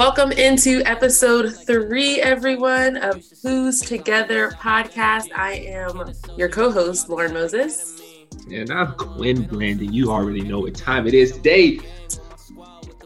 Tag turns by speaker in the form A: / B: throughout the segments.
A: Welcome into episode three, everyone, of Who's Together podcast. I am your co host, Lauren Moses.
B: And I'm Quin Blanding. You already know what time it is today.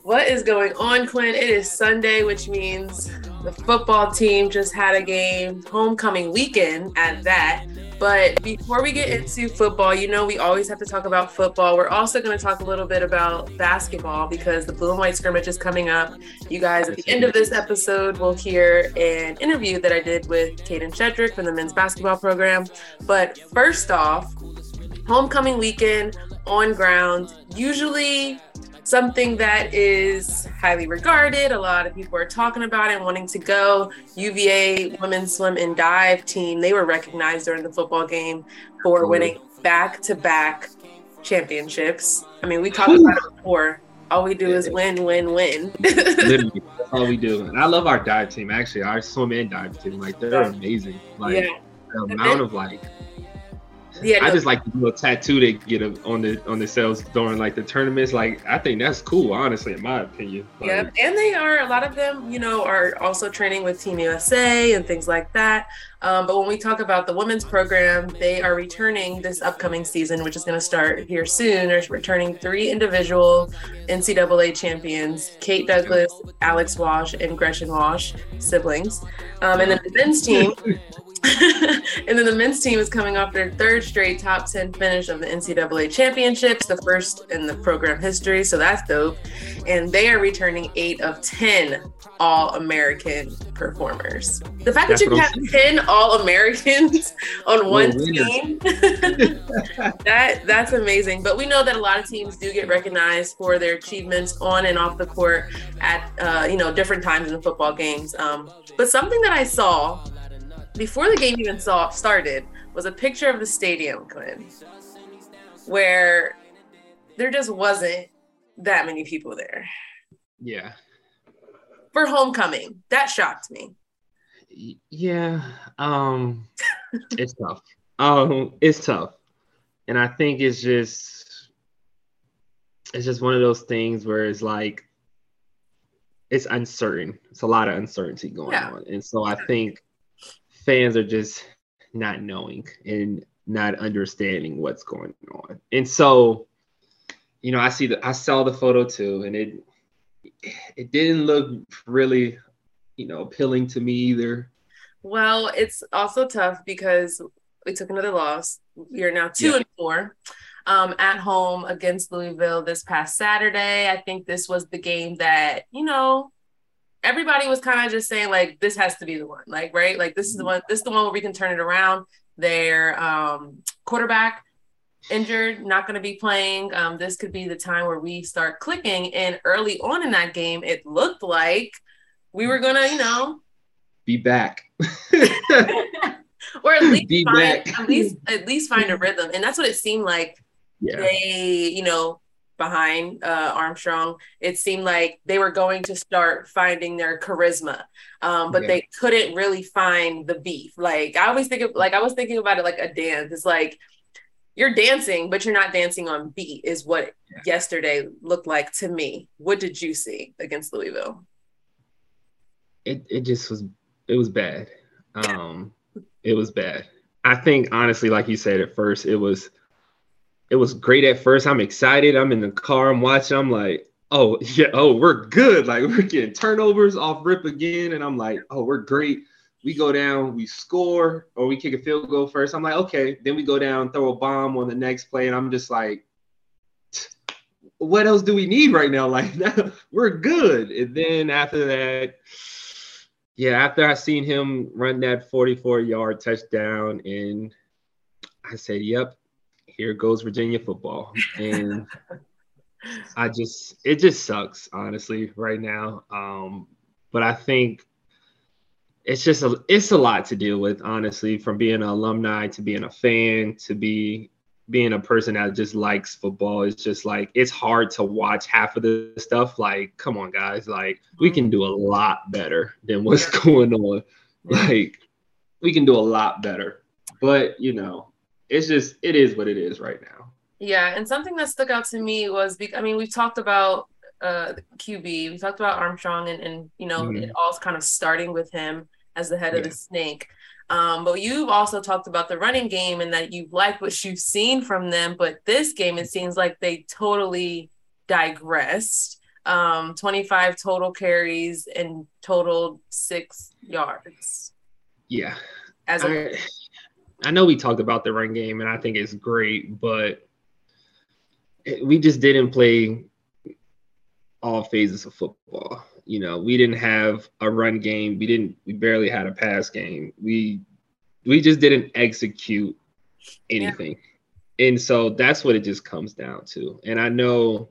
A: What is going on, Quin? It is Sunday, which means the football team just had a game, homecoming weekend at that. But before we get into football, you know, we always have to talk about football. We're also going to talk a little bit about basketball because the blue and white scrimmage is coming up. You guys, at the end of this episode, will hear an interview that I did with Kadin Shedrick from the men's basketball program. But first off, homecoming weekend on ground. Usually something that is highly regarded. A lot of people are talking about it and wanting to go. UVA women's swim and dive team, they were recognized during the football game for winning back to back championships. I mean, we talked about it before. All we do is win, win, win.
B: Literally, that's all we do. And I love our dive team, actually, our swim and dive team. Like, they're amazing. Like, yeah. the amount of like yeah, I just like the little tattoo they get on the on the cells during like the tournaments. Like I think that's cool, honestly, in my opinion.
A: Like, yeah, and they are a lot of them, you know, are also training with Team USA and things like that. Um, but when we talk about the women's program, they are returning this upcoming season, which is going to start here soon. They're returning three individual NCAA champions: Kate Douglas, Alex Walsh, and Gretchen Walsh, siblings. Um, and then the men's team. and then the men's team is coming off their third straight top 10 finish of the NCAA championships, the first in the program history. So that's dope. And they are returning eight of 10 All American performers. The fact that's that you can have 10 All Americans on one team, that, that's amazing. But we know that a lot of teams do get recognized for their achievements on and off the court at, uh, you know, different times in the football games. Um, but something that I saw before the game even saw started was a picture of the stadium, Quin, where there just wasn't that many people there.
B: Yeah.
A: For homecoming, that shocked me.
B: Yeah, um, it's tough. Um, it's tough, and I think it's just it's just one of those things where it's like it's uncertain. It's a lot of uncertainty going yeah. on, and so I think fans are just not knowing and not understanding what's going on. And so, you know, I see the I saw the photo too, and it it didn't look really, you know, appealing to me either.
A: Well, it's also tough because we took another loss. We are now two yeah. and four. Um, at home against Louisville this past Saturday. I think this was the game that, you know, everybody was kind of just saying like this has to be the one like right? Like this is the one this is the one where we can turn it around. Their um, quarterback injured not going to be playing. Um, this could be the time where we start clicking. And early on in that game it looked like we were gonna you know
B: be back.
A: Or at least be find, back. at least at least find a rhythm. And that's what it seemed like yeah. they you know behind uh, Armstrong, it seemed like they were going to start finding their charisma, um, but yeah. they couldn't really find the beef. Like I always think of, like I was thinking about it like a dance. It's like you're dancing, but you're not dancing on beat. Is what yeah. yesterday looked like to me. What did you see against Louisville?
B: It it just was it was bad. Um, it was bad. I think honestly, like you said at first, it was it was great at first. I'm excited. I'm in the car. I'm watching. I'm like, oh yeah, oh we're good. Like we're getting turnovers off rip again, and I'm like, oh we're great. We go down, we score, or we kick a field goal first. I'm like, okay. Then we go down, throw a bomb on the next play, and I'm just like, what else do we need right now? Like we're good. And then after that, yeah, after I seen him run that 44 yard touchdown, and I said, yep, here goes Virginia football. And I just it just sucks, honestly, right now. Um, but I think it's just a it's a lot to deal with, honestly, from being an alumni to being a fan to be being a person that just likes football. It's just like it's hard to watch half of the stuff. Like, come on, guys, like we can do a lot better than what's going on. Like, we can do a lot better. But you know, it's just it is what it is right now.
A: Yeah, and something that stuck out to me was, I mean, we've talked about uh, QB. We talked about Armstrong, and, and you know, mm-hmm. it all's kind of starting with him as the head yeah. of the snake. Um, but you've also talked about the running game and that you like what you've seen from them. But this game, it seems like they totally digressed. Um, 25 total carries and total six yards.
B: Yeah. As a- I, I know we talked about the run game, and I think it's great, but we just didn't play all phases of football. You know, we didn't have a run game. We didn't. We barely had a pass game. We we just didn't execute anything, yeah. and so that's what it just comes down to. And I know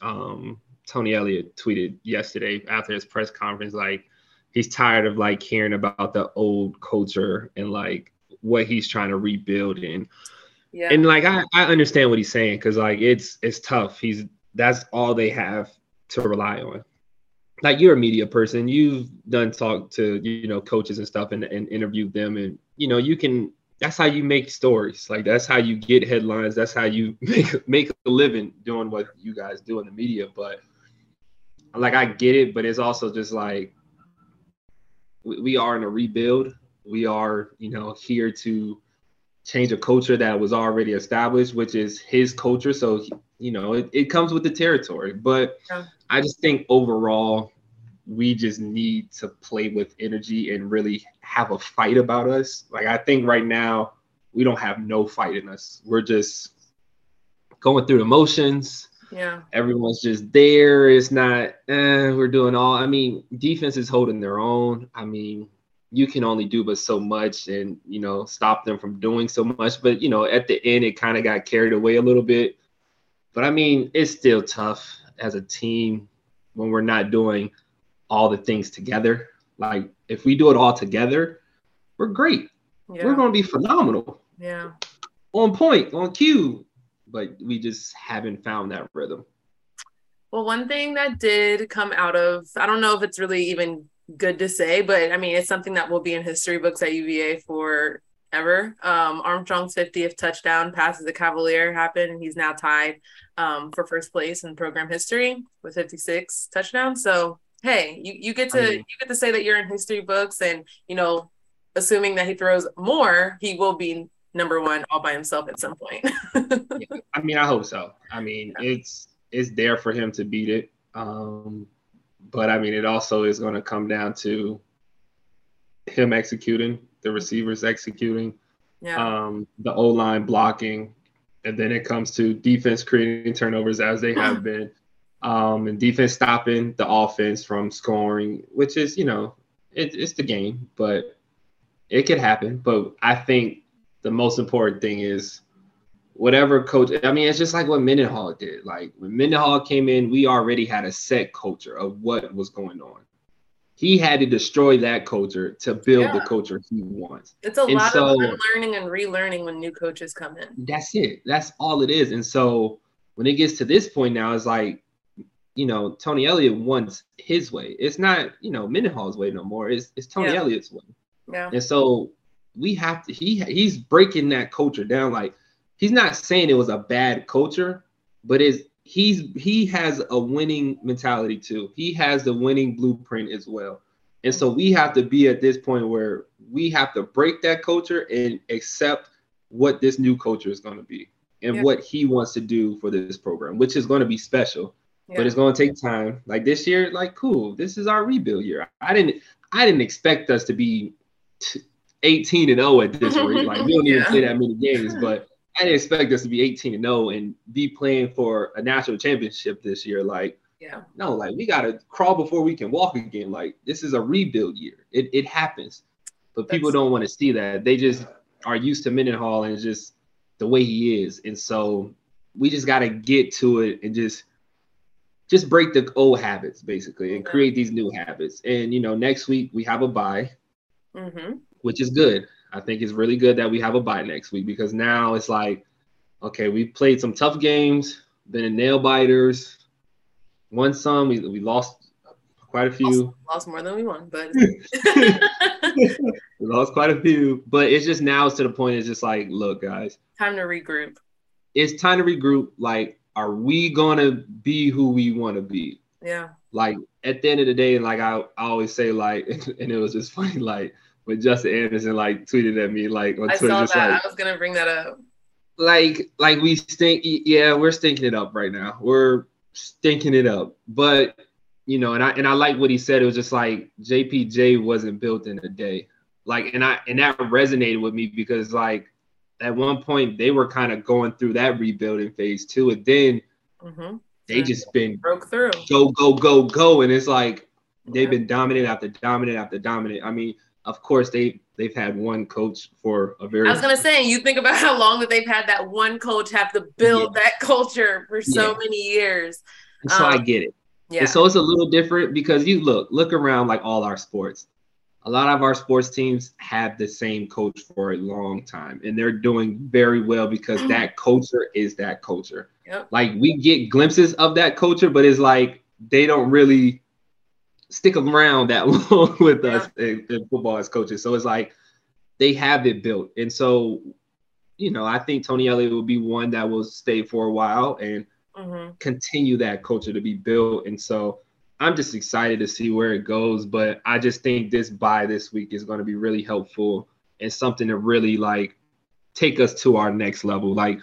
B: um, Tony Elliott tweeted yesterday after his press conference, like he's tired of like hearing about the old culture and like what he's trying to rebuild and yeah. and like I, I understand what he's saying because like it's it's tough. He's that's all they have to rely on. Like you're a media person, you've done talk to you know coaches and stuff and, and interviewed them, and you know you can. That's how you make stories. Like that's how you get headlines. That's how you make make a living doing what you guys do in the media. But like I get it, but it's also just like we, we are in a rebuild. We are you know here to change a culture that was already established, which is his culture. So you know, it, it comes with the territory. But yeah. I just think overall, we just need to play with energy and really have a fight about us. Like I think right now, we don't have no fight in us. We're just going through the motions.
A: Yeah.
B: Everyone's just there. It's not, eh, we're doing all. I mean, defense is holding their own. I mean, you can only do but so much and, you know, stop them from doing so much. But, you know, at the end, it kind of got carried away a little bit. But I mean, it's still tough as a team when we're not doing all the things together. Like if we do it all together, we're great. Yeah. We're going to be phenomenal.
A: Yeah.
B: On point, on cue. But we just haven't found that rhythm.
A: Well, one thing that did come out of, I don't know if it's really even good to say, but I mean, it's something that will be in history books at UVA for ever. Um, Armstrong's 50th touchdown passes the Cavalier happened. He's now tied um, for first place in program history with 56 touchdowns. So hey, you, you get to I mean, you get to say that you're in history books, and you know, assuming that he throws more, he will be number one all by himself at some point.
B: I mean, I hope so. I mean, yeah. it's it's there for him to beat it. Um, but I mean, it also is going to come down to him executing the receivers executing, yeah. um, the O line blocking, and then it comes to defense creating turnovers as they have been, um, and defense stopping the offense from scoring, which is you know it, it's the game, but it could happen. But I think the most important thing is whatever coach. I mean, it's just like what Mendenhall did. Like when Mendenhall came in, we already had a set culture of what was going on he had to destroy that culture to build yeah. the culture he wants.
A: It's a and lot so, of learning and relearning when new coaches come in.
B: That's it. That's all it is. And so when it gets to this point now, it's like, you know, Tony Elliott wants his way. It's not, you know, Mendenhall's way no more. It's it's Tony yeah. Elliott's way.
A: Yeah.
B: And so we have to he he's breaking that culture down. Like he's not saying it was a bad culture, but it's he's he has a winning mentality too. He has the winning blueprint as well. And so we have to be at this point where we have to break that culture and accept what this new culture is going to be and yeah. what he wants to do for this program, which is going to be special. Yeah. But it's going to take time. Like this year, like cool, this is our rebuild year. I didn't I didn't expect us to be 18 and 0 at this rate. Like we don't yeah. even play that many games, but I didn't expect us to be 18 and 0 and be playing for a national championship this year. Like,
A: yeah,
B: no, like we gotta crawl before we can walk again. Like this is a rebuild year. It it happens, but people don't want to see that. They just are used to Mendenhall and just the way he is, and so we just gotta get to it and just just break the old habits basically and create these new habits. And you know, next week we have a bye, mm-hmm. which is good. I think it's really good that we have a bye next week because now it's like, okay, we played some tough games, been in nail biters, won some, we, we lost quite a few.
A: Lost, lost more than we won, but
B: we lost quite a few. But it's just now it's to the point. It's just like, look, guys,
A: time to regroup.
B: It's time to regroup. Like, are we gonna be who we want to be?
A: Yeah.
B: Like at the end of the day, like I, I always say, like, and it was just funny, like when Justin Anderson like tweeted at me, like on
A: I
B: Twitter,
A: saw
B: just
A: that.
B: like,
A: I was gonna bring that up.
B: like, like we stink. Yeah, we're stinking it up right now. We're stinking it up. But you know, and I and I like what he said. It was just like JPJ wasn't built in a day. Like, and I and that resonated with me because like at one point they were kind of going through that rebuilding phase too, and then
A: hmm
B: they just been
A: Broke through.
B: go go go go, and it's like they've been dominant after dominant after dominant. I mean, of course they they've had one coach for a very
A: I was gonna say, you think about how long that they've had that one coach have to build that culture for so
B: Yeah.
A: many years.
B: so I
A: um,
B: get it.
A: Yeah.
B: And so it's a little different because you look look around like all our sports. A lot of our sports teams have the same coach for a long time, and they're doing very well because that culture is that culture.
A: Yep.
B: Like we get glimpses of that culture, but it's like they don't really stick around that long with us in, in football as coaches. So it's like they have it built, and so you know I think Tony Elliott will be one that will stay for a while and
A: hmm
B: continue that culture to be built. And so I'm just excited to see where it goes. But I just think this bye this week is going to be really helpful and something to really like take us to our next level. Like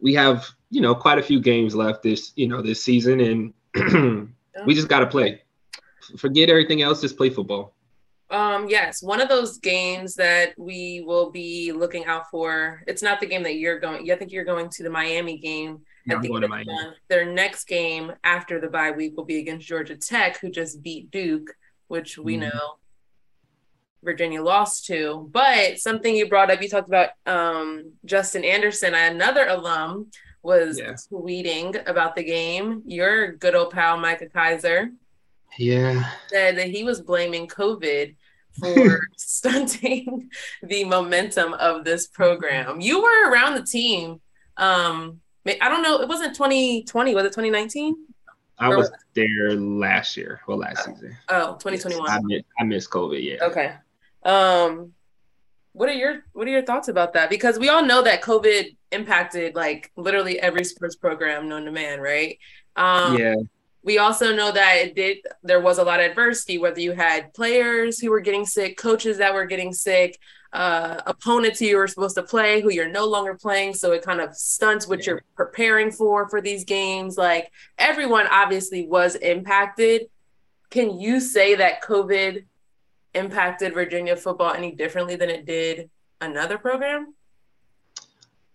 B: we have, you know, quite a few games left this, you know, this season, and we just got to play. Forget everything else, just play football.
A: Um, yes, one of those games that we will be looking out for. It's not the game that you're going. I think you're going to the Miami game.
B: I'm
A: at the
B: going to Miami.
A: Their next game after the bye week will be against Georgia Tech, who just beat Duke, which we
B: Mhm.
A: know Virginia lost to. But something you brought up, you talked about um, Justin Anderson, another alum, was
B: Yeah.
A: tweeting about the game. Your good old pal Micah Kiser
B: Yeah.
A: said that he was blaming COVID for stunting the momentum of this program. You were around the team. Um, I don't know. It wasn't 2020. Was it 2019?
B: I was there last year, well, last season.
A: Oh, 2021.
B: I missed, I missed COVID, yeah.
A: Okay. Um, what are your what are your thoughts about that? Because we all know that COVID impacted like literally every sports program known to man, right? Um,
B: yeah.
A: We also know that it did there was a lot of adversity whether you had players who were getting sick coaches that were getting sick uh opponents who you were supposed to play who you're no longer playing. So it kind of stunts what
B: Yeah.
A: you're preparing for for these games. Like everyone obviously was impacted. Can you say that covid impacted virginia football any differently than it did another program?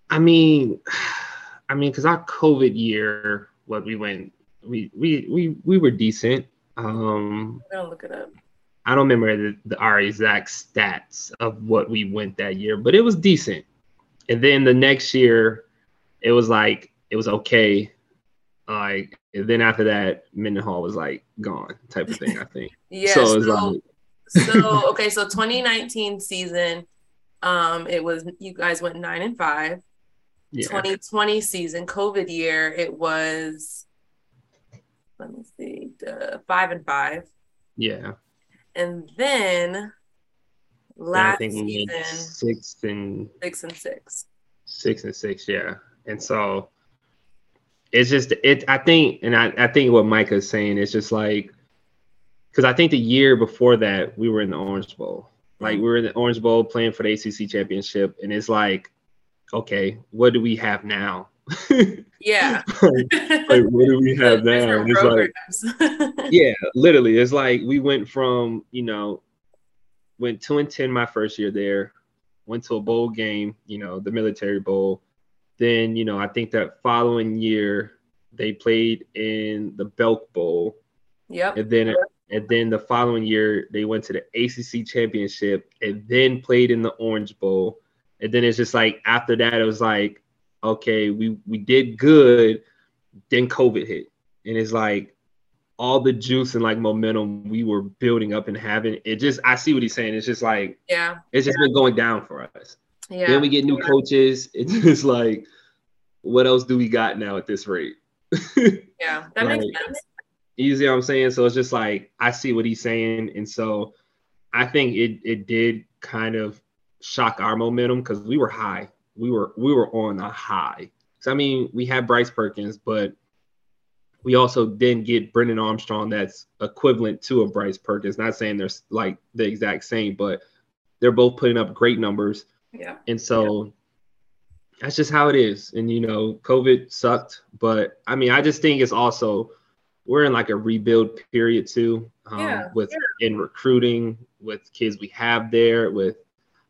B: I mean, I mean, because our COVID year, what we went, we we we we were decent. Um,
A: i'm gonna look it up
B: I don't remember the, the our exact stats of what we went that year, but it was decent. And then the next year, it was like it was okay. Like and then after that, Mendenhall was like gone, type of thing. I think.
A: yeah
B: so
A: so-
B: like,
A: so okay, so 2019 season, um, it was you guys went nine and five.
B: yeah,
A: 2020 season, COVID year, it was let me see, the five and five,
B: yeah.
A: and then last
B: think
A: season
B: six and
A: six and six.
B: six and six, yeah. And so it's just it. I think, and I, I think what Micah's saying is just like because I think the year before that we were in the Orange Bowl, mm-hmm. like we were in the Orange Bowl playing for the ACC championship, and it's like, okay, what do we have now?
A: Yeah.
B: like, what do we have now? It's like, yeah, literally, it's like we went from you know, went two and ten my first year there, went to a bowl game, you know, the Military Bowl. Then you know, I think that following year they played in the Belk Bowl,
A: yep.
B: and then and then the following year they went to the ACC championship, and then played in the Orange Bowl. And then it's just like after that, it was like, okay, we we did good. Then COVID hit, and it's like all the juice and like momentum we were building up and having. It just I see what he's saying. It's just like
A: Yeah.
B: it's just been going down for us.
A: Yeah.
B: Then we get new coaches. It's just like, what else do we got now at this rate?
A: yeah. That makes sense.
B: You see what I'm saying? So it's just like I see what he's saying, and so I think it it did kind of shock our momentum because we were high. We were we were on a high. So I mean, we had Bryce Perkins, but we also then get Brennan Armstrong that's equivalent to a Bryce Perkins. Not saying they're like the exact same, but they're both putting up great numbers.
A: Yeah.
B: And so yeah. that's just how it is. And you know, COVID sucked, but I mean, I just think it's also we're in like a rebuild period too, um, yeah. with yeah. in recruiting, with kids we have there, with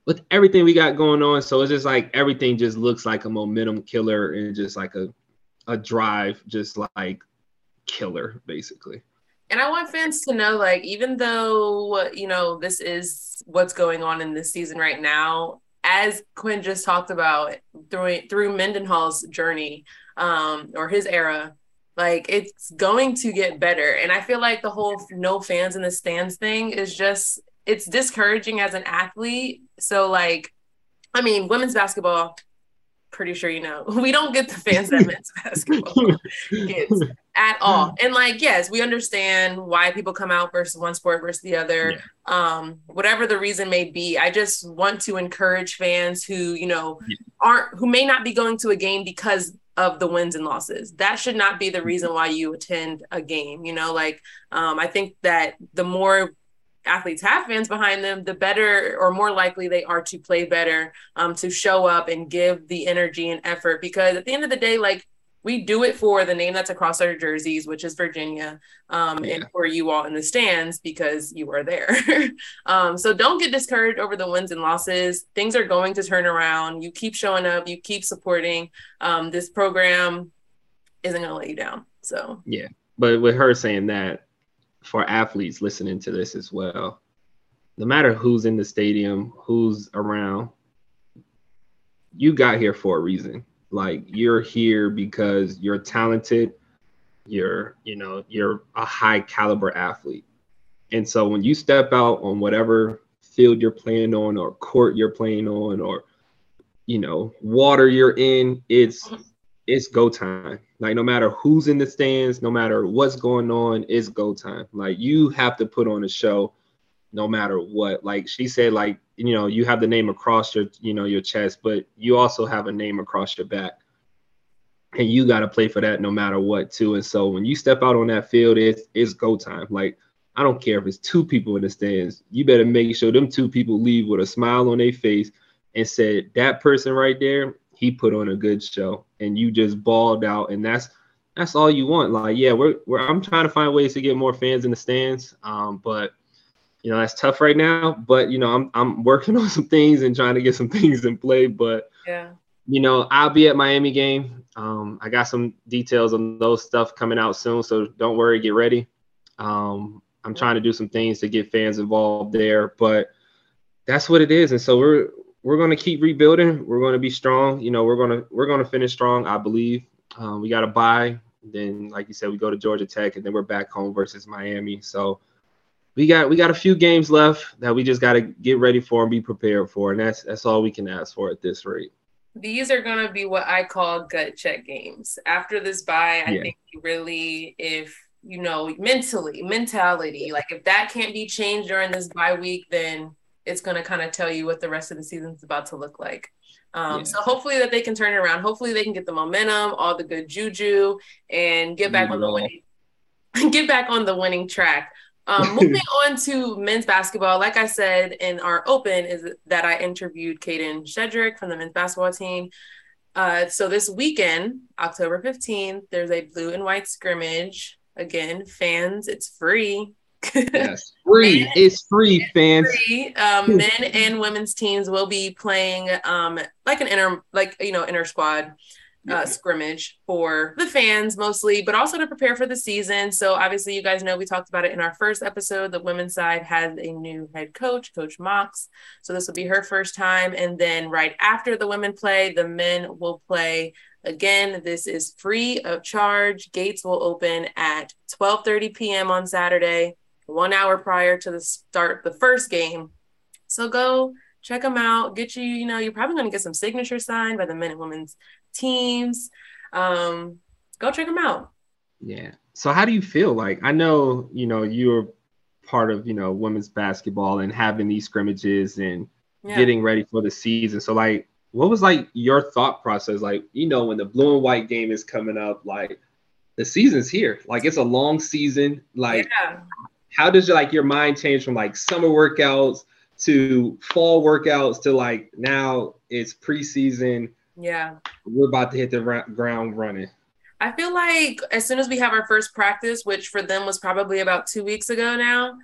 B: with everything we got going on. So it's just like everything just looks like a momentum killer and just like a a drive, just like killer, basically.
A: And I want fans to know, like, even though you know this is what's going on in this season right now, as Quin just talked about through through Mendenhall's journey, um, or his era, like it's going to get better. And I feel like the whole no fans in the stands thing is just it's discouraging as an athlete. So like, I mean, women's basketball, pretty sure you know, we don't get the fans that men's basketball gets at all. And like, yes, we understand why people come out versus one sport versus the other. Yeah. Um, whatever the reason may be. I just want to encourage fans who, you know, yeah. aren't who may not be going to a game because of the wins and losses. That should not be the reason why you attend a game. You know, like um, I think that the more athletes have fans behind them, the better or more likely they are to play better, um, to show up and give the energy and effort. Because at the end of the day, like we do it for the name that's across our jerseys, which is Virginia, um, yeah. and for you all in the stands because you are there. um, so don't get discouraged over the wins and losses. Things are going to turn around. You keep showing up, you keep supporting. Um, this program isn't going to let you down. So,
B: yeah. But with her saying that, for athletes listening to this as well. No matter who's in the stadium, who's around, you got here for a reason. Like you're here because you're talented, you're, you know, you're a high caliber athlete. And so when you step out on whatever field you're playing on or court you're playing on or you know, water you're in, it's it's go time. Like no matter who's in the stands, no matter what's going on, it's go time. Like you have to put on a show no matter what. Like she said, like, you know, you have the name across your, you know, your chest, but you also have a name across your back. And you got to play for that no matter what, too. And so when you step out on that field, it's it's go time. Like I don't care if it's two people in the stands. You better make sure them two people leave with a smile on their face and said, that person right there, he put on a good show and you just balled out and that's that's all you want. Like yeah we're, we're i'm trying to find ways to get more fans in the stands um, but you know that's tough right now but you know i'm i'm working on some things and trying to get some things in play but
A: yeah.
B: you know i'll be at miami game. Um, i got some details on those stuff coming out soon so don't worry get ready. Um, i'm trying to do some things to get fans involved there but that's what it is and so we're we're going to keep rebuilding. We're going to be strong. You know, we're going to we're going to finish strong. I believe. Um, we got to bye. Then, like you said, we go to Georgia Tech, and then we're back home versus Miami. So we got we got a few games left that we just got to get ready for and be prepared for, and that's that's all we can ask for at this rate.
A: These are going to be what I call gut check games. After this bye, I yeah. think really, if you know, mentally, mentality, like if that can't be changed during this bye week, then it's going to kind of tell you what the rest of the season is about to look like. Um, yeah. So hopefully that they can turn it around. Hopefully they can get the momentum, all the good juju, and get back on the winning, get back on the winning track. Um, moving on to men's basketball, like I said in our open, is that I interviewed Kadin Shedrick from the men's basketball team. Uh, so this weekend, October 15th, there's a blue and white scrimmage. Again, fans, it's free
B: yes, free. men, it's free, fans. Free.
A: Um, men and women's teams will be playing um, like an inter, like you know, inter squad uh, scrimmage for the fans mostly, but also to prepare for the season. So obviously, you guys know we talked about it in our first episode. The women's side has a new head coach, Coach Mox. So this will be her first time, and then right after the women play, the men will play Again, this is free of charge. Gates will open at 12:30 p.m. on Saturday one hour prior to the start the first game. So go check them out. Get you, you know, you're probably going to get some signatures signed by the men and women's teams. Um, go check them out.
B: Yeah. So how do you feel? Like I know, you know, you're part of, you know, women's basketball and having these scrimmages and yeah. getting ready for the season. So like what was like your thought process? Like, you know, when the blue and white game is coming up, like the season's here. Like it's a long season. Like yeah. How does your like your mind change from like summer workouts to fall workouts to like now it's preseason.
A: Yeah.
B: We're about to hit the ra- ground running.
A: I feel like as soon as we have our first practice, which for them was probably about two weeks ago now,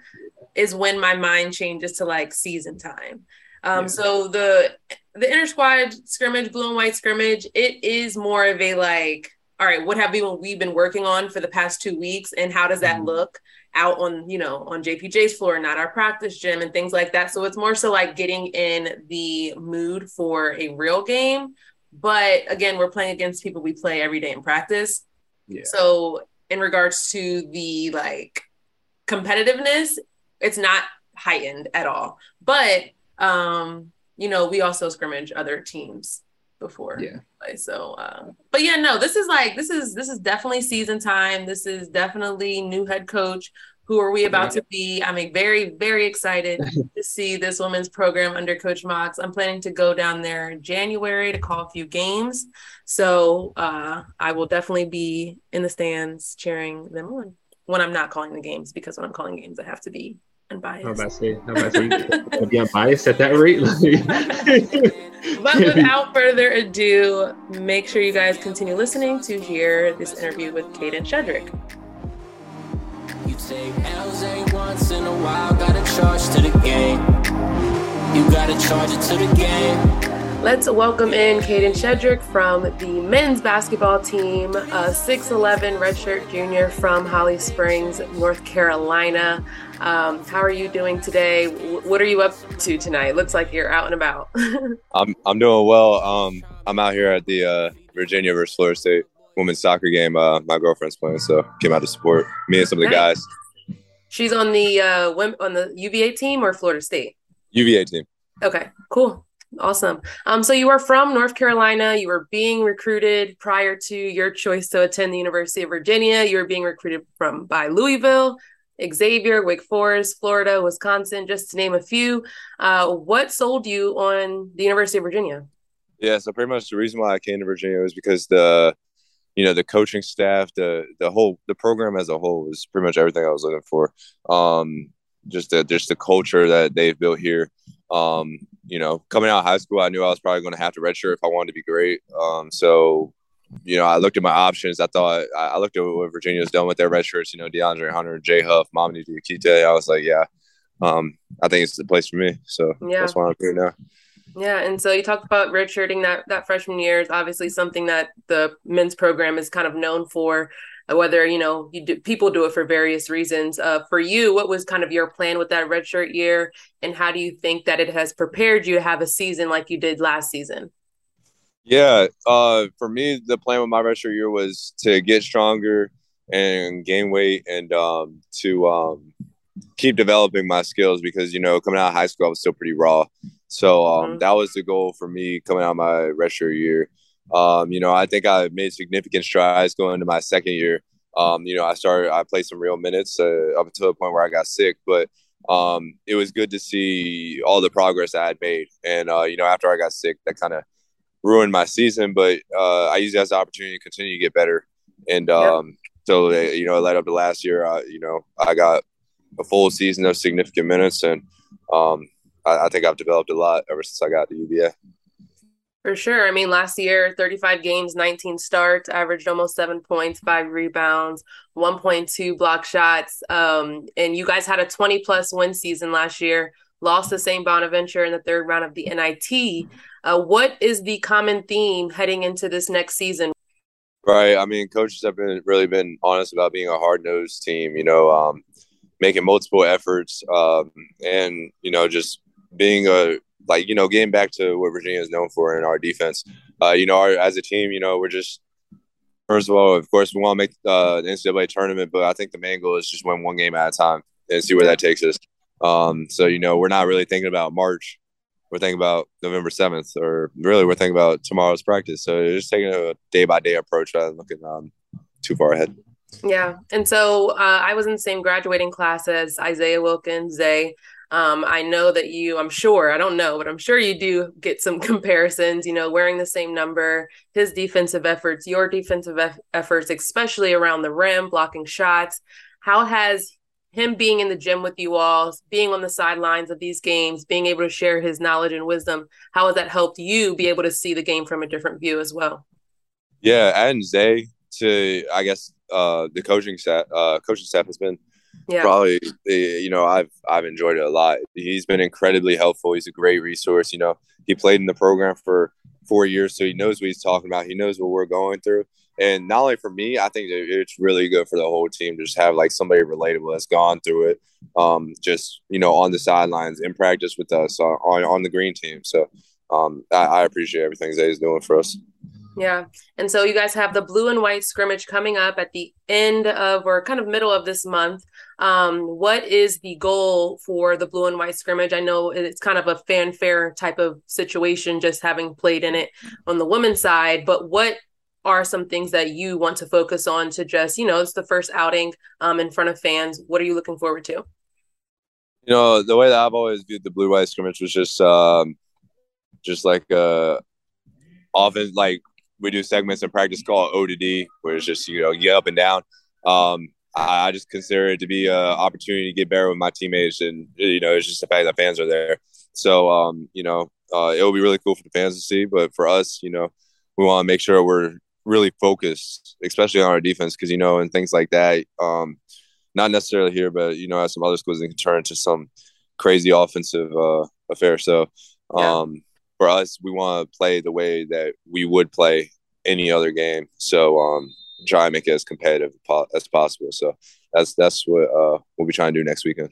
A: is when my mind changes to like season time. Um, yeah. So the the inner squad scrimmage, blue and white scrimmage, it is more of a like, all right, what have we we been working on for the past two weeks, and how does that mm-hmm. look out on you know on JPJ's floor, not our practice gym, and things like that. So it's more so like getting in the mood for a real game but again, we're playing against people we play every day in practice. Yeah. So in regards to the like competitiveness, it's not heightened at all. But um, you know, we also scrimmage other teams before.
B: Yeah.
A: So uh, but yeah, no, this is like this is this is definitely season time. This is definitely new head coach who are we about to be? I'm very, very excited to see this women's program under Coach Mox. I'm planning to go down there in January to call a few games. So uh, I will definitely be in the stands cheering them on when I'm not calling the games because when I'm calling games, I have to be unbiased.
B: How about to say, how about to say, be unbiased at that rate?
A: but without further ado, make sure you guys continue listening to hear this interview with Kadin Shedrick. You take L's once in a while, gotta charge to the game. You gotta charge it to the game. Let's welcome in Kadin Shedrick from the men's basketball team, a 6'11 redshirt junior from Holly Springs, North Carolina. Um, how are you doing today? What are you up to tonight? Looks like you're out and about.
C: I'm I'm doing well. Um, I'm out here at the uh, Virginia versus Florida State women's soccer game. Uh, my girlfriend's playing, so came out to support me and some of the guys.
A: She's on the uh, women on the UVA team or Florida State.
C: UVA team.
A: Okay, cool, awesome. Um, so you are from North Carolina. You were being recruited prior to your choice to attend the University of Virginia. You were being recruited from by Louisville, Xavier, Wake Forest, Florida, Wisconsin, just to name a few. Uh, what sold you on the University of Virginia?
C: Yeah, so pretty much the reason why I came to Virginia was because the you know the coaching staff the the whole the program as a whole was pretty much everything i was looking for um just the just the culture that they've built here um you know coming out of high school i knew i was probably going to have to redshirt if i wanted to be great um so you know i looked at my options i thought i, looked at what virginia's done with their redshirts you know deandre hunter jay huff mamadi diakite i was like yeah um i think it's the place for me so yeah. that's why i'm here now
A: yeah, and so you talked about redshirting that that freshman year is obviously something that the men's program is kind of known for. Uh, whether you know you do, people do it for various reasons. Uh, for you, what was kind of your plan with that redshirt year, and how do you think that it has prepared you to have a season like you did last season?
C: Yeah, uh, for me, the plan with my redshirt year was to get stronger and gain weight, and um, to um, keep developing my skills because you know coming out of high school I was still pretty raw. So um, mm-hmm. that was the goal for me coming out of my redshirt year. Um, you know, I think I made significant strides going into my second year. Um, you know, I started, I played some real minutes uh, up until the point where I got sick, but um, it was good to see all the progress I had made. And, uh, you know, after I got sick, that kind of ruined my season, but uh, I used it as an opportunity to continue to get better. And um, so, uh, you know, it led up to last year, uh, you know, I got a full season of significant minutes and um, I, I, think I've developed a lot ever since I got to UVA.
A: For sure. I mean, last year, 35 games, 19 starts, averaged almost seven points, five rebounds, 1.2 block shots. Um, and you guys had a 20 plus win season last year, lost to St. Bonaventure in the third round of the NIT. Uh, what is the common theme heading into this next season?
C: Right. I mean, coaches have been really been honest about being a hard nosed team, you know, um, making multiple efforts um, and, you know, just being a like you know getting back to what Virginia is known for in our defense. Uh, you know, our, as a team, you know, we're just first of all, of course, we want to make uh, the NCAA tournament, but I think the main goal is just win one game at a time and see where that takes us. Um, so you know, we're not really thinking about March. We're thinking about November seventh, or really, we're thinking about tomorrow's practice. So you're just taking a day by day approach rather than looking um, too far ahead.
A: Yeah. And so uh, I was in the same graduating class as Isaiah Wilkins, Zay. Um, I know that you, I'm sure, I don't know, but I'm sure you do get some comparisons, you know, wearing the same number, his defensive efforts, your defensive eff- efforts, especially around the rim, blocking shots. How has him being in the gym with you all, being on the sidelines of these games, being able to share his knowledge and wisdom, how has that helped you be able to see the game from a different view as well?
C: Yeah, adding Zay to I guess uh, the coaching staff, uh, coaching staff has been yeah. probably you know I've I've enjoyed it a lot. He's been incredibly helpful. He's a great resource. You know, he played in the program for four years, so he knows what he's talking about. He knows what we're going through. And not only for me, I think it's really good for the whole team to just have like somebody relatable that's gone through it, um, just you know, on the sidelines in practice with us on on the green team. So um, I, I appreciate everything Zay's doing for us.
A: Yeah. And so you guys have the blue and white scrimmage coming up at the end of or kind of middle of this month. Um, what is the goal for the blue and white scrimmage? I know it's kind of a fanfare type of situation, just having played in it on the women's side, but what are some things that you want to focus on to just, you know, it's the first outing um, in front of fans. What are you looking forward to?
C: You know, the way that I've always viewed the blue white scrimmage was just, um, just like, uh, often like we do segments in practice called O to D, where it's just you know get up and down. Um, I, I just consider it to be an opportunity to get better with my teammates, and you know it's just the fact that fans are there. So um, you know uh, it will be really cool for the fans to see, but for us, you know, we want to make sure we're really focused, especially on our defense, because you know and things like that. Um, not necessarily here, but you know, at some other schools, it can turn into some crazy offensive uh, affair. So. Um, for us, we want to play the way that we would play any other game. So um, try and make it as competitive as possible. So that's that's what uh, we'll be trying to do next weekend.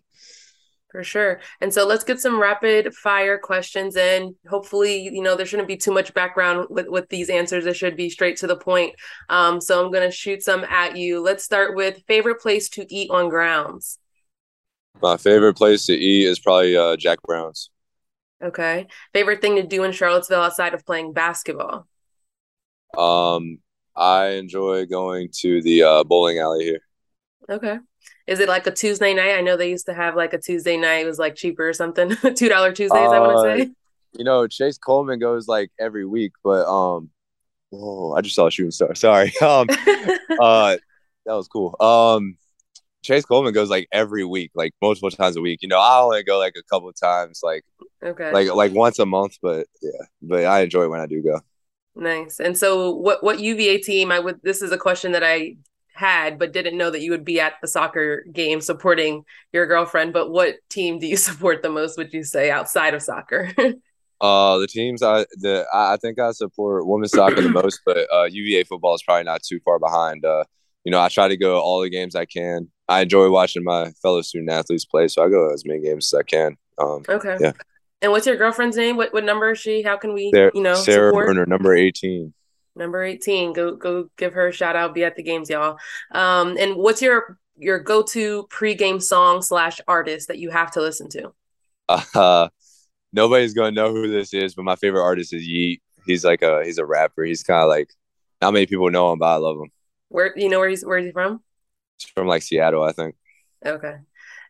A: For sure. And so let's get some rapid fire questions in. Hopefully, you know, there shouldn't be too much background with, with these answers. It should be straight to the point. Um, so I'm going to shoot some at you. Let's start with favorite place to eat on grounds.
C: My favorite place to eat is probably uh, Jack Brown's.
A: Okay. Favorite thing to do in Charlottesville outside of playing basketball?
C: Um, I enjoy going to the uh, bowling alley here.
A: Okay. Is it like a Tuesday night? I know they used to have like a Tuesday night. It was like cheaper or something. Two dollar Tuesdays, uh, I want to say.
C: You know, Chase Coleman goes like every week, but um, oh, I just saw a shooting star. Sorry. Um, uh, that was cool. Um, Chase Coleman goes like every week, like multiple times a week. You know, I only go like a couple of times, like okay, like like once a month. But yeah, but I enjoy when I do go.
A: Nice. And so, what what UVA team? I would. This is a question that I had, but didn't know that you would be at the soccer game supporting your girlfriend. But what team do you support the most? Would you say outside of soccer?
C: uh, the teams I the I think I support women's soccer the most, but uh, UVA football is probably not too far behind. Uh, you know, I try to go all the games I can. I enjoy watching my fellow student athletes play, so I go as many games as I can. Um,
A: okay. Yeah. And what's your girlfriend's name? What what number is she? How can we,
C: Sarah,
A: you know,
C: Sarah support? Burner, number eighteen.
A: Number eighteen. Go go give her a shout out. Be at the games, y'all. Um, and what's your your go to pregame song slash artist that you have to listen to?
C: Uh, nobody's gonna know who this is, but my favorite artist is Yeat. He's like a he's a rapper. He's kind of like not many people know him, but I love him.
A: Where you know where he's where he's from?
C: He's from like Seattle, I think.
A: Okay.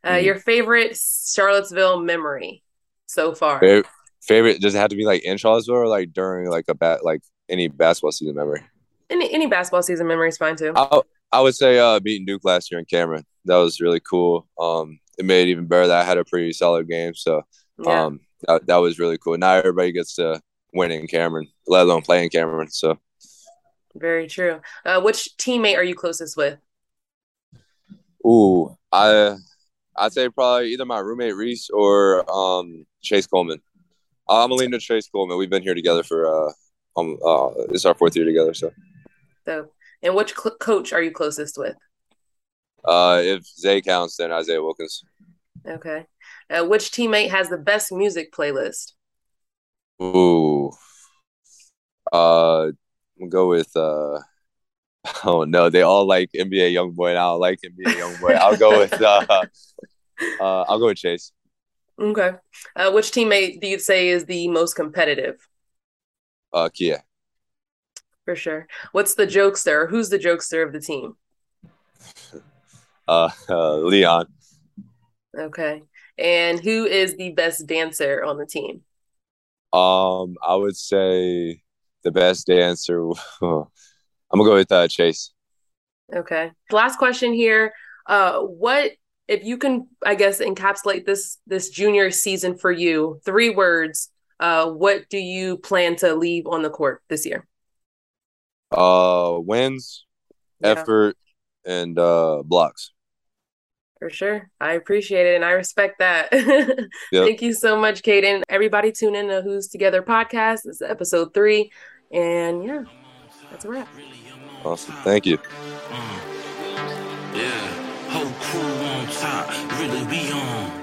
A: Uh, mm-hmm. Your favorite Charlottesville memory so far?
C: Favorite, favorite does it have to be like in Charlottesville or like during like a bat like any basketball season memory?
A: Any any basketball season memory is fine too.
C: I, I would say uh beating Duke last year in Cameron. That was really cool. Um, it made it even better that I had a pretty solid game. So yeah. um, that, that was really cool. Not everybody gets to win in Cameron, let alone play in Cameron. So
A: very true. Uh, which teammate are you closest with?
C: Ooh, I I'd say probably either my roommate Reese or um, Chase Coleman. I'm lean to Chase Coleman. We've been here together for uh, um, uh, it's our fourth year together. So.
A: So, and which cl- coach are you closest with?
C: Uh, if Zay counts, then Isaiah Wilkins.
A: Okay. Uh, which teammate has the best music playlist?
C: Ooh. Uh, We'll go with uh oh no, they all like NBA YoungBoy and I don't like NBA YoungBoy. I'll go with uh, uh I'll go with Chase.
A: Okay. Uh, which teammate do you say is the most competitive?
C: Uh Kihei.
A: For sure. What's the jokester? Who's the jokester of the team?
C: Uh, uh Leon.
A: Okay. And who is the best dancer on the team?
C: Um, I would say the best dancer. I'm gonna go with uh, Chase.
A: Okay. Last question here. Uh, what if you can, I guess, encapsulate this this junior season for you? Three words. Uh, what do you plan to leave on the court this year?
C: Uh, wins, yeah. effort, and uh, blocks.
A: For sure. I appreciate it and I respect that. yep. Thank you so much, Kadin. Everybody tune in to Who's Together podcast. This is episode three. And yeah, that's a wrap.
C: Awesome. Thank you.
D: yeah, whole crew on top. Really, we on top.